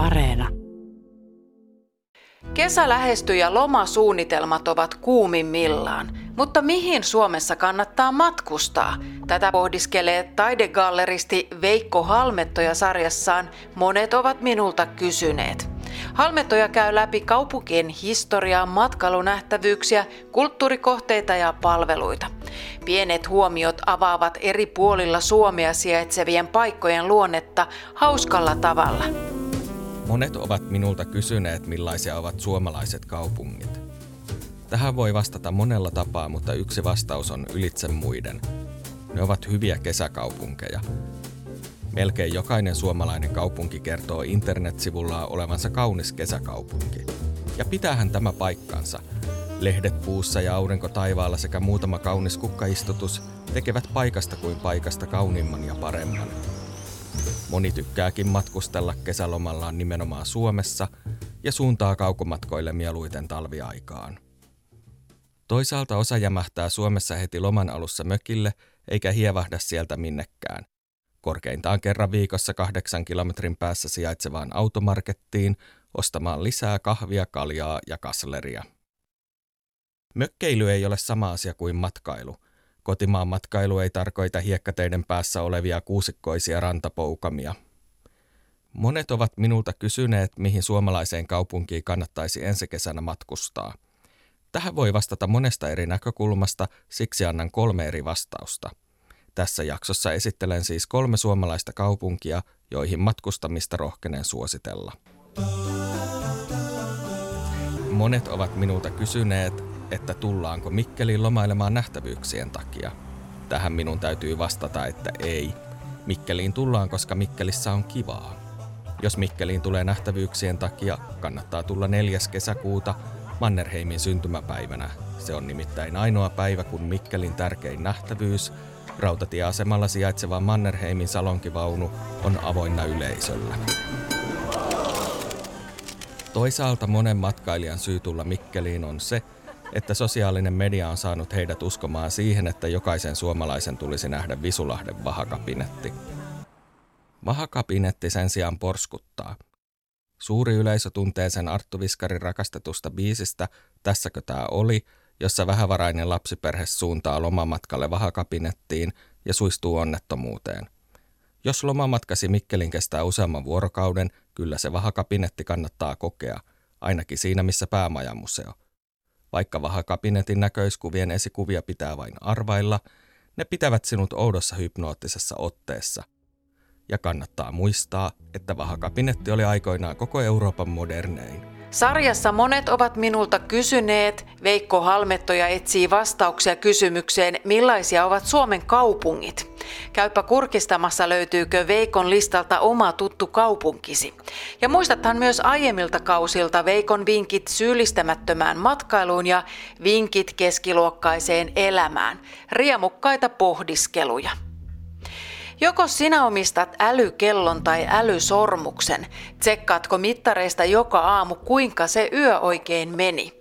Areena. Kesä lähestyy ja lomasuunnitelmat ovat kuumimmillaan. Mutta mihin Suomessa kannattaa matkustaa? Tätä pohdiskelee taidegalleristi Veikko Halmettoja sarjassaan Monet ovat minulta kysyneet. Halmettoja käy läpi kaupunkien historiaa, matkailunähtävyyksiä, kulttuurikohteita ja palveluita. Pienet huomiot avaavat eri puolilla Suomea sijaitsevien paikkojen luonnetta hauskalla tavalla. Monet ovat minulta kysyneet, millaisia ovat suomalaiset kaupungit. Tähän voi vastata monella tapaa, mutta yksi vastaus on ylitse muiden. Ne ovat hyviä kesäkaupunkeja. Melkein jokainen suomalainen kaupunki kertoo internetsivullaan olevansa kaunis kesäkaupunki. Ja pitäähän tämä paikkansa. Lehdet puussa ja aurinko taivaalla sekä muutama kaunis kukkaistutus tekevät paikasta kuin paikasta kauniimman ja paremman. Moni tykkääkin matkustella kesälomallaan nimenomaan Suomessa ja suuntaa kaukomatkoille mieluiten talviaikaan. Toisaalta osa jämähtää Suomessa heti loman alussa mökille eikä hievahda sieltä minnekään. Korkeintaan kerran viikossa kahdeksan kilometrin päässä sijaitsevaan automarkettiin ostamaan lisää kahvia, kaljaa ja kasleria. Mökkeily ei ole sama asia kuin matkailu. Kotimaan matkailu ei tarkoita hiekkateiden päässä olevia kuusikkoisia rantapoukamia. Monet ovat minulta kysyneet, mihin suomalaiseen kaupunkiin kannattaisi ensi kesänä matkustaa – Tähän voi vastata monesta eri näkökulmasta, siksi annan kolme eri vastausta. Tässä jaksossa esittelen siis kolme suomalaista kaupunkia, joihin matkustamista rohkenen suositella. Monet ovat minulta kysyneet, että tullaanko Mikkeliin lomailemaan nähtävyyksien takia. Tähän minun täytyy vastata, että ei. Mikkeliin tullaan, koska Mikkelissä on kivaa. Jos Mikkeliin tulee nähtävyyksien takia, kannattaa tulla 4. kesäkuuta Mannerheimin syntymäpäivänä. Se on nimittäin ainoa päivä, kun Mikkelin tärkein nähtävyys, rautatieasemalla sijaitseva Mannerheimin salonkivaunu, on avoinna yleisöllä. Toisaalta monen matkailijan syy tulla Mikkeliin on se, että sosiaalinen media on saanut heidät uskomaan siihen, että jokaisen suomalaisen tulisi nähdä Visulahden vahakabinetti. Vahakabinetti sen sijaan porskuttaa – Suuri yleisö tuntee sen Arttu Viskarin rakastetusta biisistä Tässäkö tää oli, jossa vähävarainen lapsiperhe suuntaa lomamatkalle vahakabinettiin ja suistuu onnettomuuteen. Jos lomamatkasi Mikkelin kestää useamman vuorokauden, kyllä se vahakabinetti kannattaa kokea, ainakin siinä missä päämajamuseo. Vaikka vahakabinetin näköiskuvien esikuvia pitää vain arvailla, ne pitävät sinut oudossa hypnoottisessa otteessa – ja kannattaa muistaa, että vahakabinetti oli aikoinaan koko Euroopan modernein. Sarjassa monet ovat minulta kysyneet, Veikko Halmettoja etsii vastauksia kysymykseen, millaisia ovat Suomen kaupungit. Käypä kurkistamassa löytyykö Veikon listalta oma tuttu kaupunkisi. Ja muistathan myös aiemmilta kausilta Veikon vinkit syyllistämättömään matkailuun ja vinkit keskiluokkaiseen elämään. Riemukkaita pohdiskeluja. Joko sinä omistat älykellon tai älysormuksen? Tsekkaatko mittareista joka aamu, kuinka se yö oikein meni?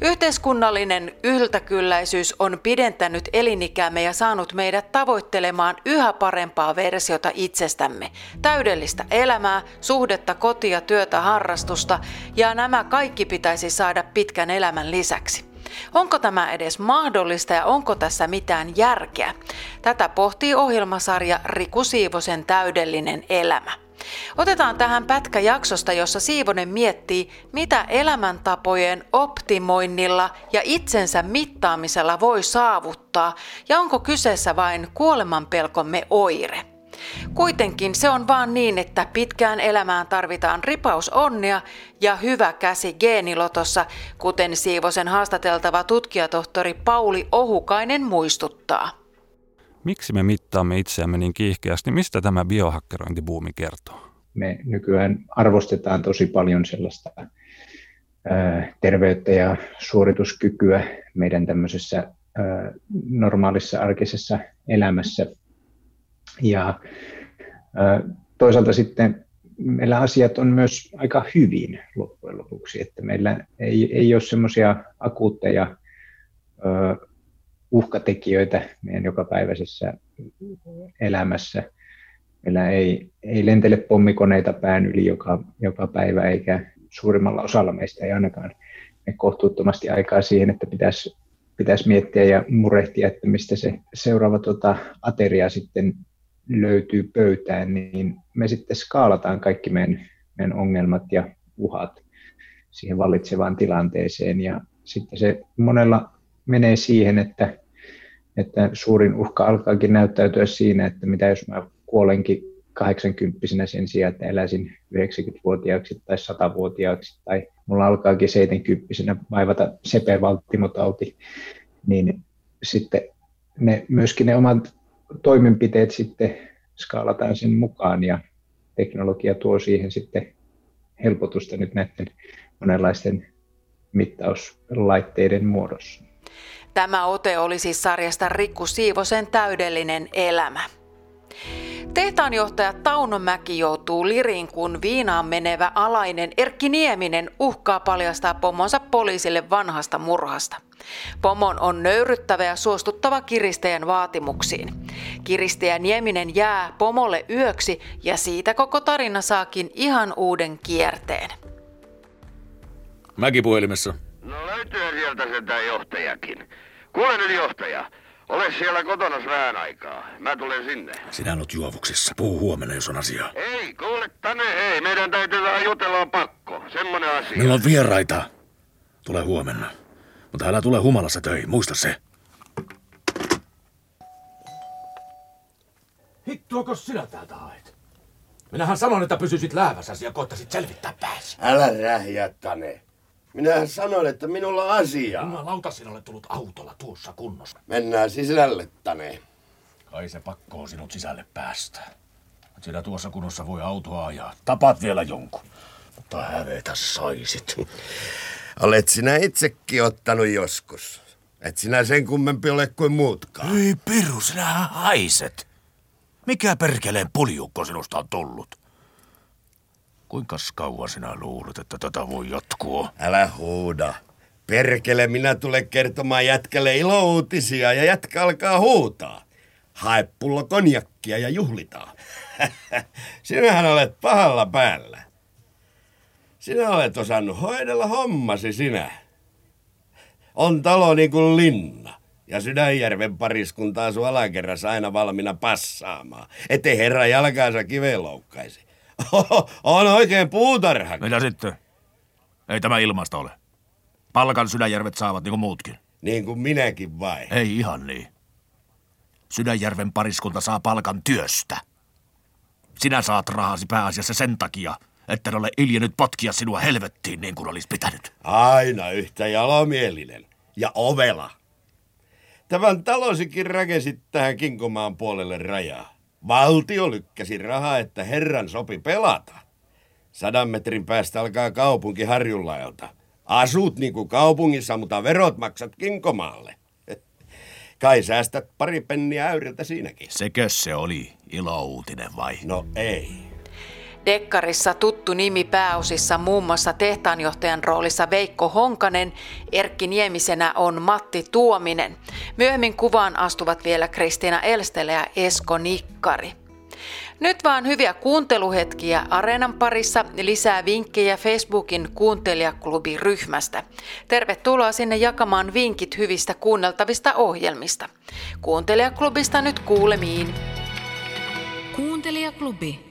Yhteiskunnallinen yltäkylläisyys on pidentänyt elinikämme ja saanut meidät tavoittelemaan yhä parempaa versiota itsestämme. Täydellistä elämää, suhdetta, kotia, työtä, harrastusta ja nämä kaikki pitäisi saada pitkän elämän lisäksi. Onko tämä edes mahdollista ja onko tässä mitään järkeä? Tätä pohtii ohjelmasarja Riku Siivosen täydellinen elämä. Otetaan tähän pätkä jaksosta, jossa Siivonen miettii, mitä elämäntapojen optimoinnilla ja itsensä mittaamisella voi saavuttaa ja onko kyseessä vain kuolemanpelkomme oire. Kuitenkin se on vaan niin, että pitkään elämään tarvitaan ripaus onnea ja hyvä käsi geenilotossa, kuten Siivosen haastateltava tutkijatohtori Pauli Ohukainen muistuttaa. Miksi me mittaamme itseämme niin kiihkeästi? Mistä tämä biohakkerointibuumi kertoo? Me nykyään arvostetaan tosi paljon sellaista terveyttä ja suorituskykyä meidän tämmöisessä normaalissa arkisessa elämässä ja toisaalta sitten meillä asiat on myös aika hyvin loppujen lopuksi, että meillä ei, ei ole semmoisia akuutteja uhkatekijöitä meidän jokapäiväisessä elämässä. meillä ei, ei lentele pommikoneita pään yli joka, joka päivä, eikä suurimmalla osalla meistä ei ainakaan me kohtuuttomasti aikaa siihen, että pitäisi, pitäisi miettiä ja murehtia, että mistä se seuraava tota, ateria sitten löytyy pöytään, niin me sitten skaalataan kaikki meidän, meidän ongelmat ja uhat siihen vallitsevaan tilanteeseen. Ja sitten se monella menee siihen, että, että suurin uhka alkaakin näyttäytyä siinä, että mitä jos mä kuolenkin 80 sen sijaan, että eläisin 90-vuotiaaksi tai 100-vuotiaaksi, tai mulla alkaakin 70 vaivata sepevaltimotauti, niin sitten ne, myöskin ne omat toimenpiteet sitten skaalataan sen mukaan, ja teknologia tuo siihen sitten helpotusta nyt näiden monenlaisten mittauslaitteiden muodossa. Tämä ote oli siis sarjasta Rikku Siivosen täydellinen elämä. Tehtaanjohtaja Tauno Mäki joutuu liriin, kun viinaan menevä alainen Erkki Nieminen uhkaa paljastaa pomonsa poliisille vanhasta murhasta. Pomon on nöyryttävä ja suostuttava kiristäjän vaatimuksiin. Kiristäjä Nieminen jää pomolle yöksi ja siitä koko tarina saakin ihan uuden kierteen. Mäki puhelimessa. No löytyy sieltä sentään johtajakin. Kuule nyt johtaja. Ole siellä kotona vähän aikaa. Mä tulen sinne. Sinä olet juovuksissa. Puhu huomenna, jos on asiaa. Ei, kuule tänne ei. Meidän täytyy vähän jutella, on pakko. Semmonen asia. Meillä on vieraita. Tule huomenna. Mutta älä tule humalassa töihin, muista se. Hittuako sinä täältä haet? Minähän sanon, että pysyisit lääväsäsi ja koittaisit selvittää pääsi. Älä rähjä, Tane. Minähän sanoin, että minulla on asiaa. Jumalauta, sinä olet tullut autolla tuossa kunnossa. Mennään sisälle, Tane. Kai se pakko on sinut sisälle päästä. Sinä tuossa kunnossa voi autoa ajaa. Tapat vielä jonkun. Mutta hävetä saisit. Olet sinä itsekin ottanut joskus. Et sinä sen kummempi ole kuin muutkaan. Ei piru, sinä haiset. Mikä perkeleen puljukko sinusta on tullut? Kuinka kauan sinä luulet, että tätä voi jatkua? Älä huuda. Perkele, minä tulen kertomaan jätkälle ilouutisia ja jätkä alkaa huutaa. Hae pullo konjakkia ja juhlitaan. Sinähän olet pahalla päällä. Sinä olet osannut hoidella hommasi sinä. On talo niin kuin linna. Ja Sydänjärven pariskunta asuu alakerrassa aina valmiina passaamaan, ettei herra jalkaansa kiveen loukkaisi. on oikein puutarha. Mitä sitten? Ei tämä ilmasta ole. Palkan Sydänjärvet saavat niin kuin muutkin. Niin kuin minäkin vai? Ei ihan niin. Sydänjärven pariskunta saa palkan työstä. Sinä saat rahasi pääasiassa sen takia, että ole iljenyt potkia sinua helvettiin niin kuin olisi pitänyt. Aina yhtä jalomielinen. Ja ovela. Tämän talosikin rakensit tähän Kinkomaan puolelle rajaa. Valtio lykkäsi rahaa, että herran sopi pelata. Sadan metrin päästä alkaa kaupunki Harjunlaelta. Asut niin kuin kaupungissa, mutta verot maksat Kinkomaalle. Kai säästät pari penniä äyriltä siinäkin. Sekö se oli ilouutinen vai? No ei. Dekkarissa tuttu nimi pääosissa muun muassa tehtaanjohtajan roolissa Veikko Honkanen, Erkki Niemisenä on Matti Tuominen. Myöhemmin kuvaan astuvat vielä Kristiina Elstele ja Esko Nikkari. Nyt vaan hyviä kuunteluhetkiä Areenan parissa lisää vinkkejä Facebookin kuuntelijaklubiryhmästä. Tervetuloa sinne jakamaan vinkit hyvistä kuunneltavista ohjelmista. Kuuntelijaklubista nyt kuulemiin. Kuuntelijaklubi.